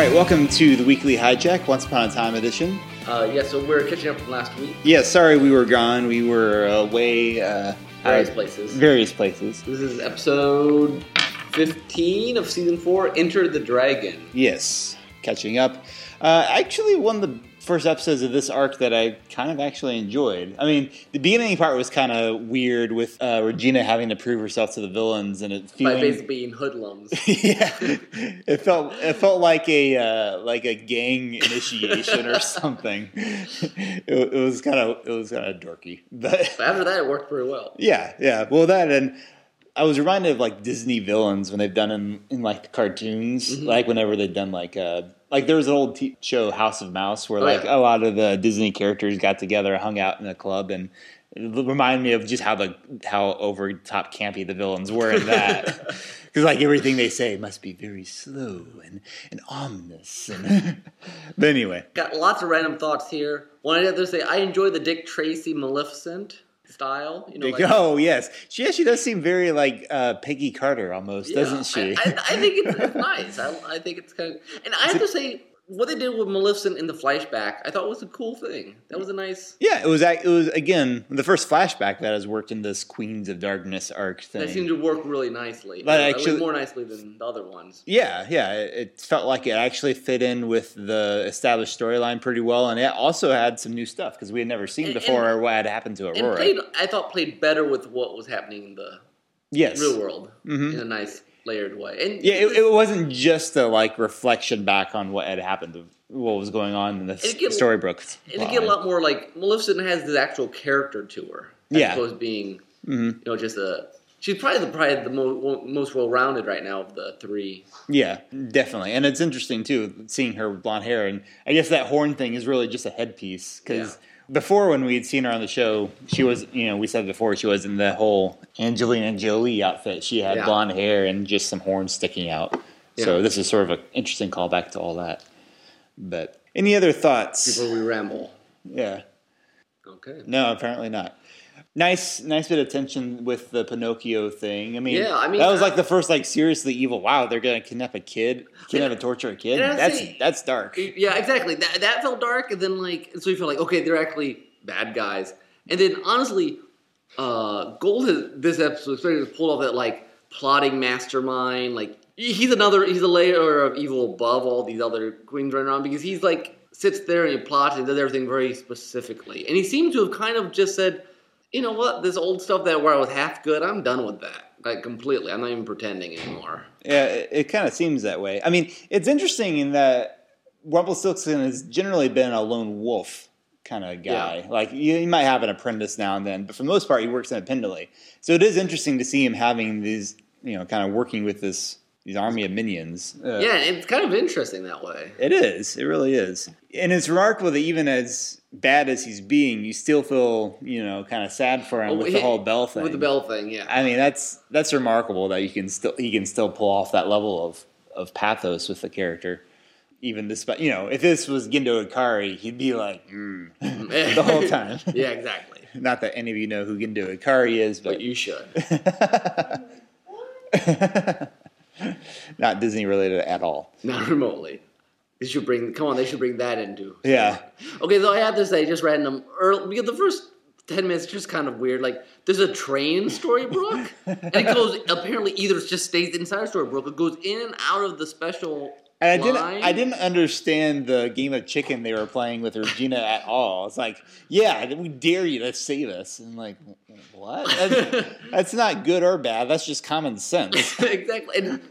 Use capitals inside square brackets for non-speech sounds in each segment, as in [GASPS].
right, welcome to the weekly hijack, Once Upon a Time edition. Uh, yeah, so we're catching up from last week. Yeah, sorry we were gone. We were away. Uh, Various out- places. Various places. This is episode 15 of season 4, Enter the Dragon. Yes, catching up. Uh, actually, one of the first episodes of this arc that I kind of actually enjoyed. I mean, the beginning part was kind of weird with uh, Regina having to prove herself to the villains, and it feeling, By basically being hoodlums. [LAUGHS] yeah, it felt it felt like a uh, like a gang initiation or [LAUGHS] something. It, it was kind of it was kind of dorky, but But after that, it worked pretty well. yeah, yeah. Well, that and I was reminded of like Disney villains when they've done in in like the cartoons, Mm-hmm. like whenever they've done like uh like there was an old t- show House of Mouse where Oh, like yeah. a lot of the Disney characters got together, hung out in a club, and it reminded me of just how the how over top campy the villains were in that. [LAUGHS] Because like everything they say must be very slow and, and ominous, and [LAUGHS] but anyway, Got lots of random thoughts here. One to say, I enjoy the Dick Tracy Maleficent style. You know, Like, oh yes, she actually does seem very like uh, Peggy Carter almost, yeah, doesn't she? I, I, I think it's, it's [LAUGHS] nice. I, I think it's kind of. And I have to say, what they did with Maleficent in the flashback, I thought was a cool thing. That was a nice. yeah, it was. It was again the first flashback that has worked in this Queens of Darkness arc thing. That seemed to work really nicely. But actually- more nicely than the other ones. yeah, yeah, it, it felt like it actually fit in with the established storyline pretty well, and it also had some new stuff because we had never seen And- before and- what had happened to And Aurora. played, I thought, played better with what was happening in the yes, real world Mhm. in a nice layered way. And yeah, it, it wasn't just a like reflection back on what had happened, what was going on in the get- storybook. and it get a lot more like Maleficent has this actual character to her, as Yeah. opposed to being hmm you know just a. She's probably the probably the mo- most well rounded right now of the three. Yeah, definitely, and it's interesting too seeing her with blonde hair, and I guess that horn thing is really just a headpiece because before when we had seen her on the show, she was you know we said before she was in the whole Angelina Jolie outfit. She had Yeah. blonde hair and just some horns sticking out. So this is sort of an interesting callback to all that. But any other thoughts? Before we ramble, Yeah, okay. no, apparently not. Nice, nice bit of tension with the Pinocchio thing. I mean, Yeah, I mean, that was like the first like seriously evil. Wow, they're gonna kidnap a kid, kidnap and torture a kid. That's that's dark. Yeah, exactly. That that felt dark, and then like so you feel like okay, they're actually bad guys, and then honestly, uh, Gold has this episode especially pulled off that like plotting mastermind. Like he's another he's a layer of evil above all these other queens running around because he's like sits there and he plots and does everything very specifically, and he seemed to have kind of just said, you know what, this old stuff that where I was half good, I'm done with that. Like completely, I'm not even pretending anymore. Yeah, it, it kind of seems that way. I mean, it's interesting in that Rumpelstiltskin has generally been a lone wolf kind of guy. Like you, you might have an apprentice now and then, but for the most part, he works independently. So it is interesting to see him having these, you know, kind of working with this these army of minions. Uh, Yeah, it's kind of interesting that way. It is. It really is. And it's remarkable that even as bad as he's being, you still feel, you know, kind of sad for him Oh, with he- the whole Belle thing. With the Belle thing, yeah. I mean, that's that's remarkable that you can still he can still pull off that level of of pathos with the character. Even despite, you know, if this was Gendo Ikari, he'd be like mm, the whole time. [LAUGHS] yeah, exactly. [LAUGHS] Not that any of you know who Gendo Ikari is, But but you should. [LAUGHS] not Disney related at all. Not remotely. They should bring. Come on, they should bring that into. Yeah. Okay, though I have to say, just random. Early, because the first ten minutes just kind of weird. Like there's a train in Storybrooke, and it goes. Apparently, either it just stays inside Storybrooke, it goes in and out of the special. And I didn't. I didn't understand the game of chicken they were playing with Regina at all. It's like, yeah, we dare you to save us. And like, what? That's, [LAUGHS] that's not good or bad. That's just common sense. [LAUGHS] exactly. And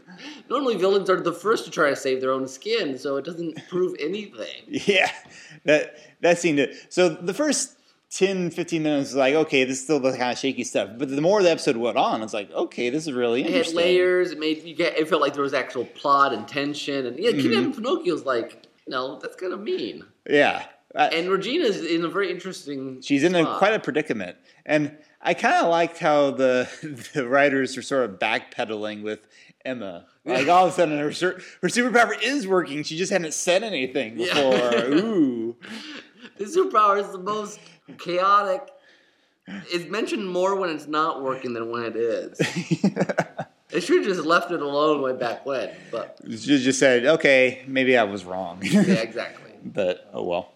normally villains are the first to try to save their own skin, so it doesn't prove anything. [LAUGHS] Yeah, that that seemed to. So the first 10, 15 minutes was like, okay, this is still the kind of shaky stuff. But the more the episode went on, it's like, okay, this is really interesting. It had layers. It made you get. It felt like there was actual plot and tension, and yeah, Mm-hmm. kidnapping Pinocchio's like, no, that's kind of mean. Yeah, Uh, and Regina's in a very interesting. she's in a, quite a predicament, and I kind of liked how the [LAUGHS] the writers are sort of backpedaling with Emma. Like all of a sudden, her her superpower is working. She just hadn't said anything Yeah. before. Ooh, [LAUGHS] The superpower is the most chaotic. It's mentioned more when it's not working than when it is. [LAUGHS] They should have just left it alone way back when. But You just said, okay, maybe I was wrong. yeah, exactly. but oh well.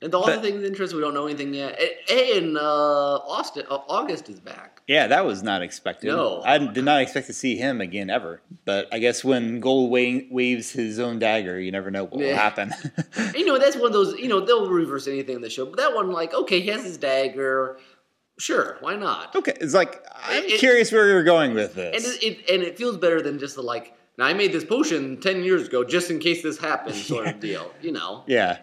And the other thing interesting, we don't know anything yet. Hey, and uh, Austin, uh, August is back. Yeah, that was not expected. No. I did not expect to see him again ever. But I guess when Gold waves his own dagger, you never know what will happen. [LAUGHS] You know, that's one of those. You know, they'll reverse anything in the show, but that one, like, okay, he has his dagger. Sure, why not? okay, it's like I'm It- curious where you're going with And this. it, it and it feels better than just the like. Now I made this potion ten years ago just in case this happens, sort of [LAUGHS] deal. You know. yeah,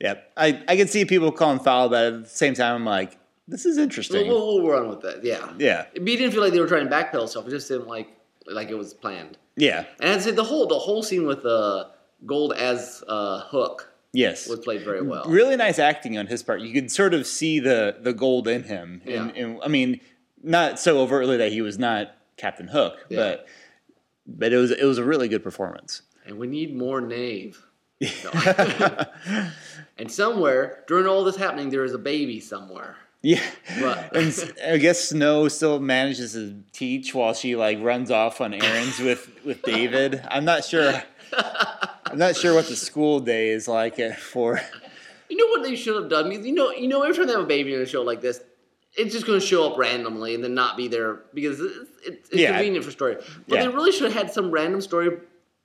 yeah. I I can see people calling foul, but at the same time, I'm like, this is We'll, interesting. we'll, we'll run with that. Yeah. yeah, It didn't feel like they were trying to backpedal stuff. It just didn't like like it was planned. yeah, And I'd say the whole the whole scene with uh, Gold as uh, Hook yes. was played very well. Really nice acting on his part. You could sort of see the the gold in him. And, Yeah. and I mean, not so overtly that he was not Captain Hook, Yeah. but but it was it was a really good performance. And we need more Knave. [LAUGHS] And somewhere during all this happening, there is a baby somewhere. Yeah, But- [LAUGHS] and I guess Snow still manages to teach while she like runs off on errands with with David. I'm not sure. I'm not sure what the school day is like for. You know what they should have done? You know, you know, every time they have a baby in a show like this, it's just going to show up randomly and then not be there because it's, it's, it's Yeah. convenient for story. But Yeah. they really should have had some random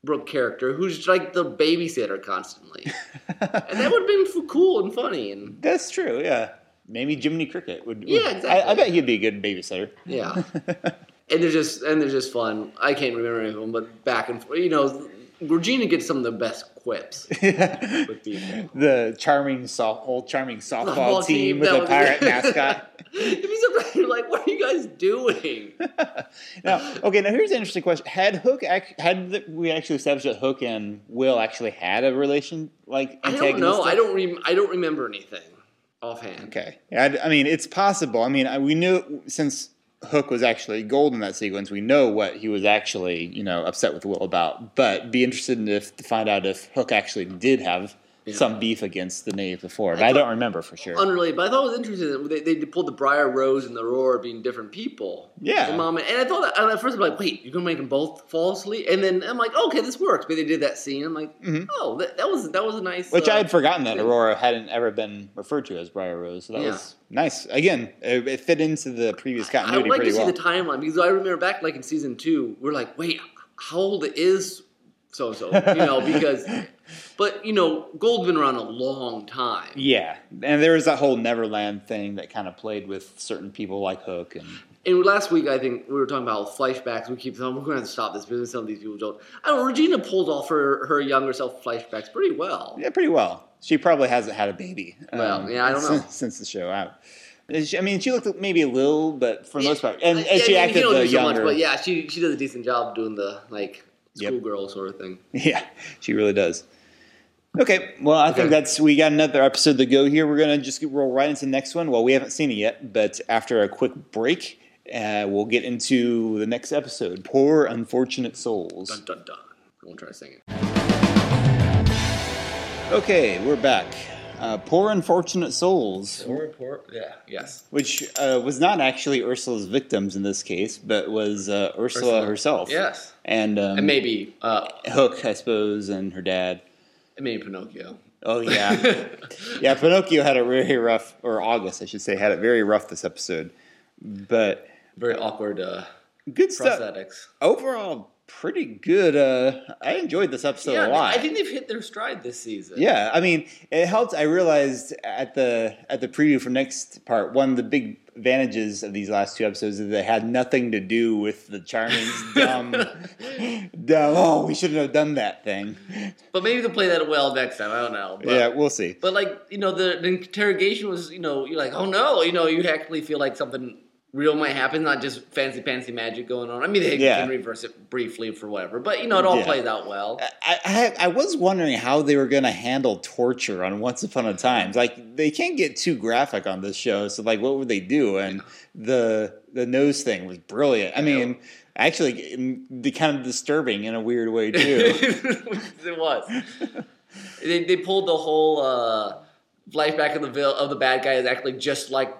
storybook character who's like the babysitter constantly, [LAUGHS] and that would have been f- cool and funny. And That's true. Yeah, maybe Jiminy Cricket would. would- Yeah, I, I bet he'd be a good babysitter. yeah, [LAUGHS] and they're just and they're just fun. I can't remember any of them, but back and forth, you know, Regina gets some of the best quips [LAUGHS] with people. [LAUGHS] the charming soft, old charming softball team, team, with a pirate [LAUGHS] mascot. You'd be surprised. You're like, what are you guys doing? now, okay, now here's an interesting question: Had Hook had the, we actually established that Hook and Will actually had a relation, like I don't know. I don't. Rem- I don't remember anything offhand. Okay, I, I mean, it's possible. I mean, I, we knew since Hook was actually gold in that sequence, we know what he was actually, you know, upset with Will about. But be interested in if, to find out if Hook actually did have Yeah. some beef against the knave before. But I I, don't remember for sure. Unrelated, but I thought it was interesting that they, they pulled the Briar Rose and the Aurora being different people. Yeah. And mom and I thought that at first I'm like, wait, you're gonna make them both fall asleep, and then I'm like, okay, this works. But they did that scene. I'm like, Mhm. oh, that, that was that was a nice. Which uh, I had forgotten that. Aurora hadn't ever been referred to as Briar Rose, so that Yeah. was nice. Again, it, it fit into the previous continuity. I continuity would like to see well. the timeline because I remember back like in season two, we're like, wait, how old is so so? You know, because but you know, Gold's been around a long time. yeah, and there was that whole Neverland thing that kind of played with certain people like Hook and And last week, I think we were talking about flashbacks. We keep saying we're going to have to stop this business. Some of these people don't. I don't. know, Regina pulled off her her younger self flashbacks pretty well. yeah, pretty well. She probably hasn't had a baby. um, Well, yeah, I don't know. since, [LAUGHS] since the show out. I mean, she looked maybe a little, but for the most part, and, Yeah, and she yeah, acted don't the do so younger. much, but yeah, she she does a decent job doing the like Yep. schoolgirl sort of thing. [LAUGHS] Yeah, she really does. Okay, well, I think that's we got another episode to go here. We're gonna just roll right into the next one. Well, we haven't seen it yet, but after a quick break, uh, we'll get into the next episode. Poor unfortunate souls. Dun dun dun. I won't try to sing it. Okay, we're back. Uh, Poor unfortunate souls, Poor, poor. Yeah. Yes. which uh, was not actually Ursula's victims in this case, but was uh, Ursula, Ursula. herself. Yes. and, um, And maybe uh, Hook, I suppose, and her dad. And mean Pinocchio. Oh yeah. [LAUGHS] Yeah, Pinocchio had a very rough, or August, I should say, had it very rough this episode. But Very awkward uh, good stuff. prosthetics. Overall, pretty good. Uh, I enjoyed this episode yeah, a lot. I think they've hit their stride this season. yeah, I mean, it helped. I realized at the at the preview for next part, one of the big advantages of these last two episodes is they had nothing to do with the Charming's [LAUGHS] dumb, dumb. Oh, we shouldn't have done that thing. But maybe they'll play that well next time. I don't know. But, yeah, we'll see. But like you know, the, the interrogation was you know you're like oh no you know you actually feel like something real might happen, not just fancy fancy magic going on. I mean they Yeah. can reverse it briefly for whatever, but you know it all Yeah. plays out well. I, I, I was wondering how they were going to handle torture on Once Upon a Time. Like they can't get too graphic on this show, so like what would they do? And the the nose thing was brilliant. I mean, actually, mm, the kind of disturbing in a weird way too. [LAUGHS] it was. [LAUGHS] they, they pulled the whole uh, life back of the vil- of the bad guy is actually just like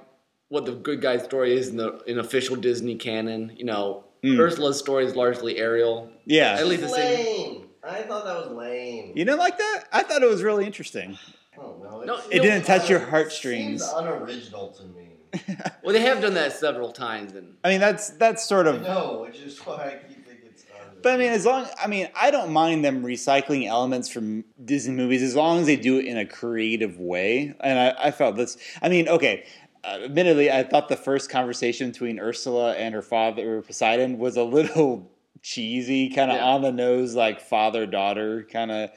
what the good guy story is in the in official Disney canon. You know, Mm. Ursula's story is largely Ariel. Yeah. At least the same. lame. I thought that was lame. You didn't like that? I thought it was really interesting. I don't know. No, It didn't touch your it heartstrings. Seems unoriginal to me. [LAUGHS] Well, they have done that several times, and I mean, that's that's sort of. No, which is why I keep thinking it's unoriginal. But I mean, as long I mean, I don't mind them recycling elements from Disney movies as long as they do it in a creative way. And I, I felt this. I mean, okay. Admittedly, I thought the first conversation between Ursula and her father Poseidon was a little [LAUGHS] cheesy, kind of Yeah. on the nose, like father daughter kind of.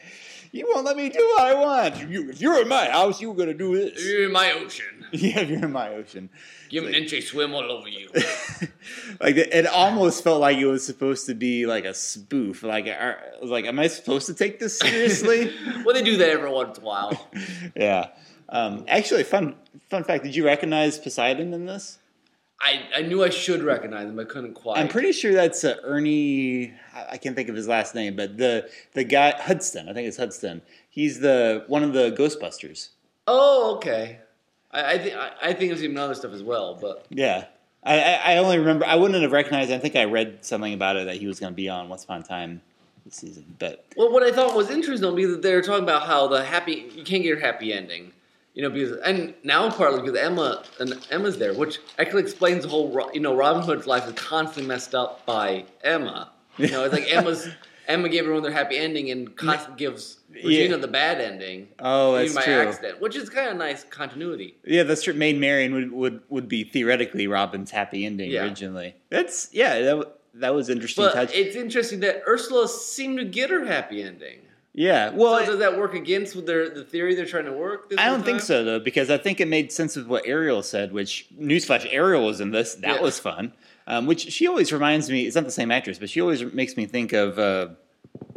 You won't let me do what I want. You, if you're in my house, you're gonna do this. you're in my ocean. [LAUGHS] Yeah, if you're in my ocean. Give an inch, I swim all over you. [LAUGHS] like it almost felt like it was supposed to be like a spoof. Like, are, I was like, am I supposed to take this seriously? well, they do that every once in a while. yeah. Um, actually, fun fun fact: Did you recognize Poseidon in this? I, I knew I should recognize him, but I couldn't quite. I'm pretty sure that's uh, Ernie. I can't think of his last name, but the the guy Hudson. I think it's Hudson. He's the one of the Ghostbusters. Oh, okay. I, I think I, think I've seen other stuff as well, but Yeah. I, I I only remember I wouldn't have recognized. I think I read something about it that he was going to be on Once Upon a Time this season. But well, what I thought was interesting though, because they were talking about how the happy you can't get your happy ending, you know, because and now partly because Emma and Emma's there, which actually explains the whole. You know, Robin Hood's life is constantly messed up by Emma. You know, it's like [LAUGHS] Emma's Emma gave everyone their happy ending and constantly gives Regina Yeah. the bad ending. oh, that's by true. accident, which is kind of nice continuity. Yeah, that's true. Maid Marian would, would, would be theoretically Robin's happy ending Yeah. originally. That's yeah, that, that was interesting But touch. it's interesting that Ursula seemed to get her happy ending. Yeah, well, so does that work against with their the theory they're trying to work? This I don't think so though, because I think it made sense with what Ariel said. Which newsflash, Ariel was in this. That Yeah. was fun. Um, which she always reminds me. It's not the same actress, but she always makes me think of. Uh,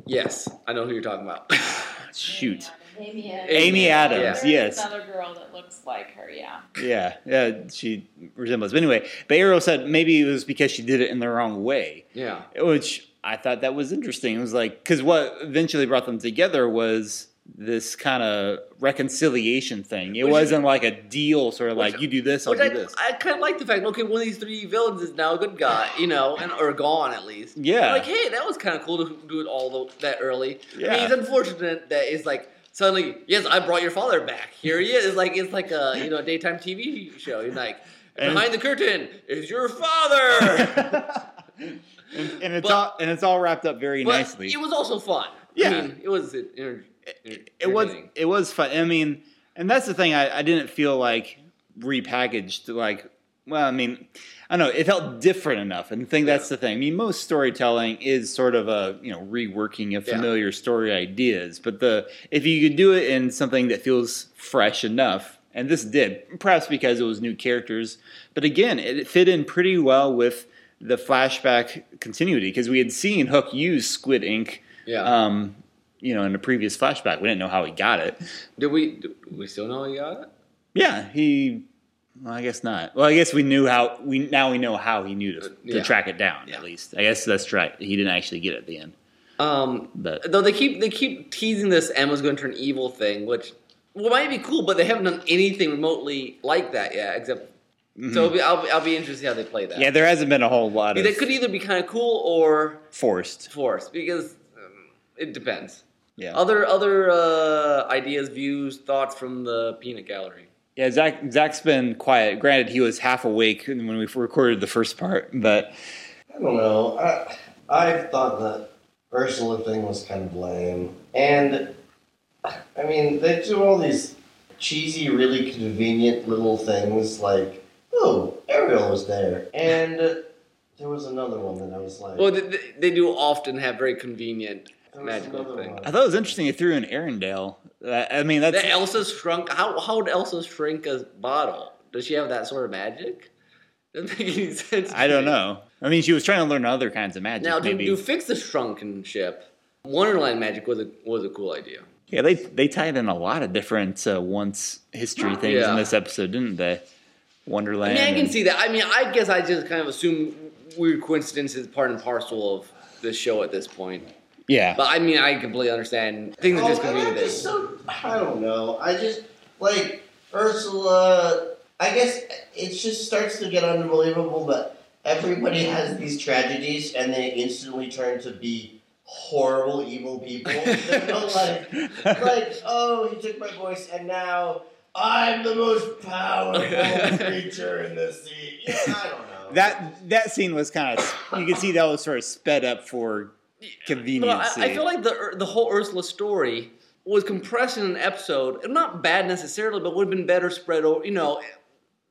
Yes, I know who you're talking about. [SIGHS] shoot, Amy Adams. Amy Adams. Yeah. Yes, Another girl that looks like her, yeah. yeah, yeah. She resembles. But anyway, but Ariel said maybe it was because she did it in the wrong way. yeah. which I thought that was interesting. It was like because what eventually brought them together was this kind of reconciliation thing. It Which- wasn't like a deal, sort of Which- like you do this, I'll do I, this. I kind of like the fact, okay, one of these three villains is now a good guy, you know, and or gone at least. Yeah. Like, hey, that was kind of cool to do it all tho- that early. I Yeah. mean, it's unfortunate that it's like suddenly, yes, I brought your father back. Here he is. It's like it's like a you know daytime TV show. You're like And- behind the curtain is your father. [LAUGHS] and, and it's But- all and it's all wrapped up very but nicely. it was also fun. Yeah. I mean, it was. It, it, it, it was it was fun. I mean, and that's the thing. I, I didn't feel like repackaged. Like, well, I mean, I don't know. It felt different enough, and I think that's the thing. I mean, most storytelling is sort of a you know reworking of Yeah. familiar story ideas, but the if you could do it in something that feels fresh enough, and this did, perhaps because it was new characters, but again, it fit in pretty well with the flashback continuity because we had seen Hook use Squid Ink Yeah. um, you know, in a previous flashback. We didn't know how he got it. Did we? Do we still know he got it? Yeah, he. Well, I guess not. Well, I guess we knew how. We now we know how he knew to, to Yeah. track it down. Yeah. At least, I guess that's right. He didn't actually get it at the end, Um, but though they keep they keep teasing this Emma's going to turn evil thing, which well might be cool, but they haven't done anything remotely like that yet. Except so it'll be, I'll, be- I'll be interested to how they play that. Mm-hmm. yeah, there hasn't been a whole lot of that could either be kind of cool or forced. forced because um, it depends. Yeah, Other other uh, ideas, views, thoughts from the peanut gallery. yeah. Zach Zach's been quiet. Granted, he was half awake when we recorded the first part, but I don't know. I I thought the Ursula thing was kind of lame, and I mean they do all these cheesy, really convenient little things like, oh, Ariel was there, and there was another one that I was like, Well, they, they- they do often have very convenient magical another thing. one. I thought it was interesting. He threw in Arendelle. I mean, that's That Elsa shrunk. How how would Elsa shrink a bottle? Does she have that sort of magic? [LAUGHS] Doesn't make any sense. to I don't me. know. I mean, she was trying to learn other kinds of magic. Now, to, maybe. to fix the shrunken ship, Wonderland magic was a was a cool idea. Yeah, they they tied in a lot of different uh, once history [GASPS] things Yeah. in this episode, didn't they? I Wonderland. mean, I can and- see that. I mean, I guess I just kind of assume weird coincidences, part and parcel of the show at this point. yeah, But I mean, I completely understand. Things are oh, just Oh, and I'm convenient. just so I don't know. I just like Ursula. I guess it just starts to get unbelievable, but everybody has these tragedies and they instantly turn to be horrible, evil people. [LAUGHS] Like, like, oh, he took my voice and now I'm the most powerful [LAUGHS] creature in the sea. Yeah, I don't know. That that scene was kind of you can see that was sort of sped up for convenience. I, I feel like the the whole Ursula story was compressed in an episode. Not bad necessarily, but would have been better spread over. You know,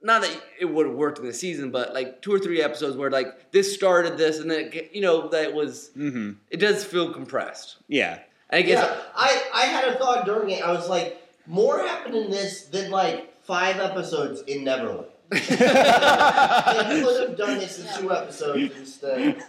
not that it would have worked in the season, but like two or three episodes where like this started this, and then it, you know that was. hmm It does feel compressed. Yeah. I guess. yeah, I, I had a thought during it. I was like, more happened in this than like five episodes in Neverland. [LAUGHS] they could have done this in two episodes instead.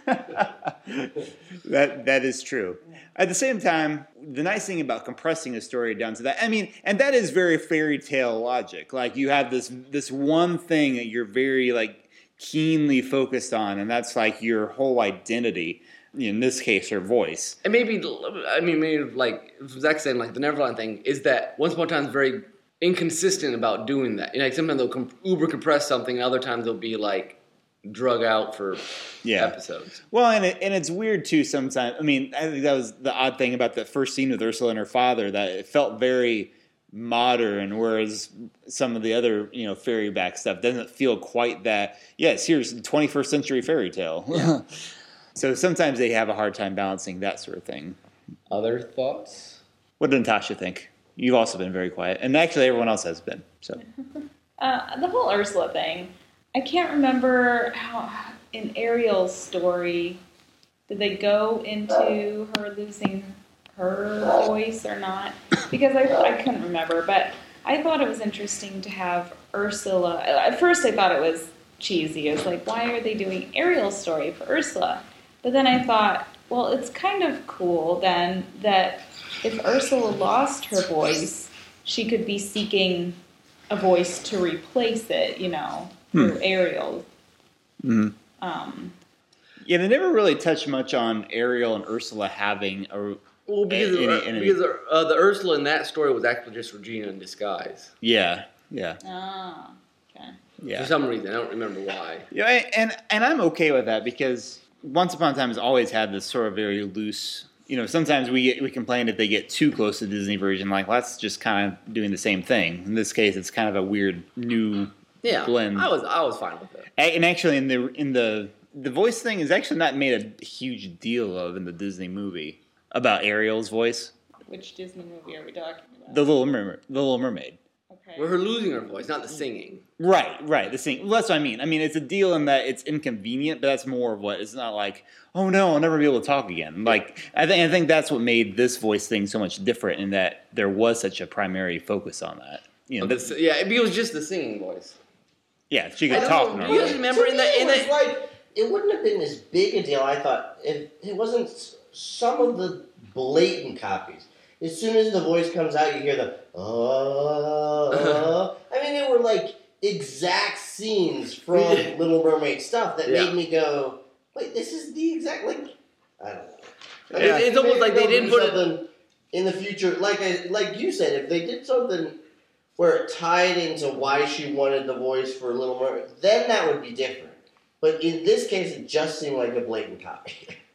that that is true. At the same time, the nice thing about compressing a story down to that, I mean, and that is very fairy tale logic. Like you have this this one thing that you're very like keenly focused on, and that's like your whole identity. In this case, her voice. And maybe, I mean, maybe like Zach saying, like the Neverland thing is that Once Upon a Time is very inconsistent about doing that. You know, like sometimes they'll uber compress something, and other times they'll be like drug out for Yeah. episodes. Well, and it, and it's weird too. Sometimes, I mean, I think that was the odd thing about the first scene with Ursula and her father that it felt very modern, whereas some of the other you know fairy back stuff doesn't feel quite that. Yes, here's the 21st century fairy tale. yeah. [LAUGHS] so sometimes they have a hard time balancing that sort of thing. Other thoughts? What did Natasha think? You've also been very quiet, and actually everyone else has been. So [LAUGHS] Uh, the whole Ursula thing. I can't remember how in Ariel's story did they go into her losing her voice or not? Because I, I couldn't remember, but I thought it was interesting to have Ursula. At first, I thought it was cheesy. I was like, why are they doing Ariel's story for Ursula? But then I thought, well, it's kind of cool then that if Ursula lost her voice, she could be seeking a voice to replace it, you know, through Ariel. Mhm. Um, yeah, they never really touched much on Ariel and Ursula having a Well, because Any- uh, any- because uh, the Ursula in that story was actually just Regina in disguise yeah, yeah, ah, okay. yeah. for some reason. I don't remember why. Yeah, and and I'm okay with that because Once Upon a Time has always had this sort of very loose. You know, sometimes we get, we complain if they get too close to the Disney version, like well, that's just kind of doing the same thing. In this case, it's kind of a weird new Yeah, blend. I was I was fine with it. And actually, in the in the the voice thing is actually not made a huge deal of in the Disney movie about Ariel's voice, Which Disney movie are we talking about? the Little Mermaid. The Little Mermaid. okay. Where her losing her voice, not the singing. Right, right. The singing. Well, that's what I mean. I mean, it's a deal in that it's inconvenient, but that's more of what it's not like. Oh no, I'll never be able to talk again. Like I think I think that's what made this voice thing so much different in that there was such a primary focus on that. You know, But the- yeah, it was just the singing voice. yeah, she could talk know, Do you remember To in me, the in it was the like it wouldn't have been as big a deal. I thought if it wasn't s- some of the blatant copies. As soon as the voice comes out, you hear the uh, I mean, they were like exact scenes from Little Mermaid stuff that Yeah. made me go, "Wait, this is the exact like." I don't know. I It- it's almost like they didn't put it- something in the future. Like I, like you said, if they did something where it tied into why she wanted the voice for Little Mermaid, then that would be different. But in this case, it just seemed like a blatant copy. [LAUGHS]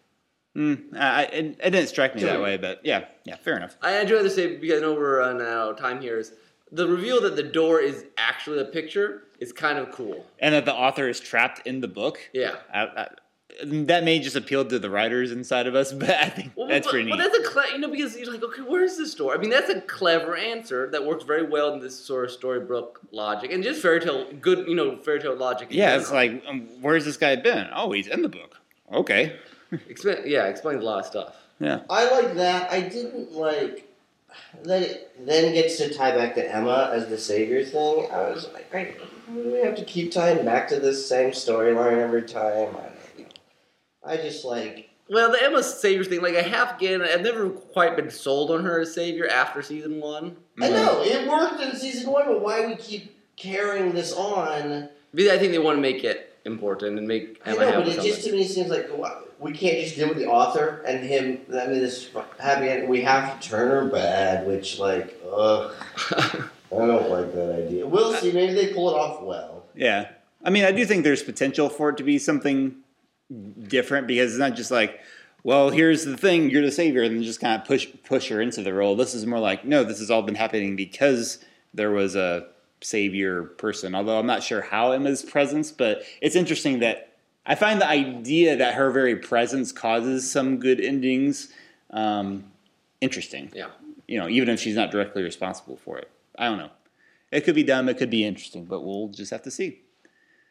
Mm, I, it, it didn't strike me that way, but yeah, yeah, fair enough. I I'd rather say because I know we're running out time here is the reveal that the door is actually a picture is kind of cool. And that the author is trapped in the book. Yeah. I, I, that may just appeal to the writers inside of us, [LAUGHS] but I think Well, that's but, pretty neat. But that's a cle- you know because you're like okay where's this door? I mean that's a clever answer that works very well in this sort of storybook logic and just fairy tale good you know fairy tale logic. yeah, it's like, um, where's this guy been? Oh, he's in the book. Okay. Explain, yeah explains a lot of stuff. Yeah. I like that. I didn't like that. It then gets to tie back to Emma as the savior thing. I was like, I, do we have to keep tying back to this same storyline every time? I. I just like Well, the Emma Savior thing, like I have again, I've never quite been sold on her as Savior after season one. I know it worked in season one, but why we keep carrying this on? Because I think they want to make it important and make I know, have but it something. just to me seems like wow, we can't just deal with the author and him. I mean, this happy end. We have to turn her bad, which like, ugh, [LAUGHS] I don't like that idea. We'll see. Maybe they pull it off well. Yeah. I mean, I do think there's potential for it to be something different because it's not just like, well, here's the thing, you're the savior, and then just kind of push push her into the role. This is more like, no, this has all been happening because there was a savior person. Although I'm not sure how Emma's presence, but it's interesting that I find the idea that her very presence causes some good endings um, interesting. Yeah. You know, even if she's not directly responsible for it. I don't know. It could be dumb, it could be interesting, but we'll just have to see.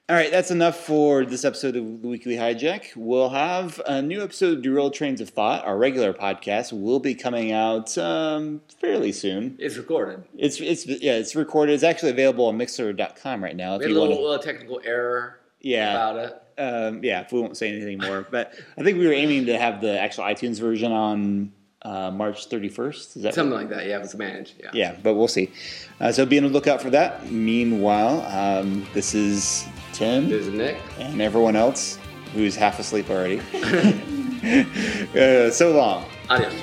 All right, that's enough for this episode of the Weekly Hijack. We'll have a new episode of Derailed Trains of Thought. Our regular podcast will be coming out um, fairly soon. It's recorded. It's it's yeah, it's recorded. It's actually available on Mixer.com right now. We had a little uh, technical error yeah, about it. um, yeah, we won't say anything more. But I think we were aiming to have the actual iTunes version on uh, March 31st. Is that Something like that. Yeah, if it's managed. Yeah. yeah, but we'll see. Uh, so be on the lookout for that. Meanwhile, um, this is Tim There's Nick. and everyone else who's half asleep already. [LAUGHS] uh, so long. Adios.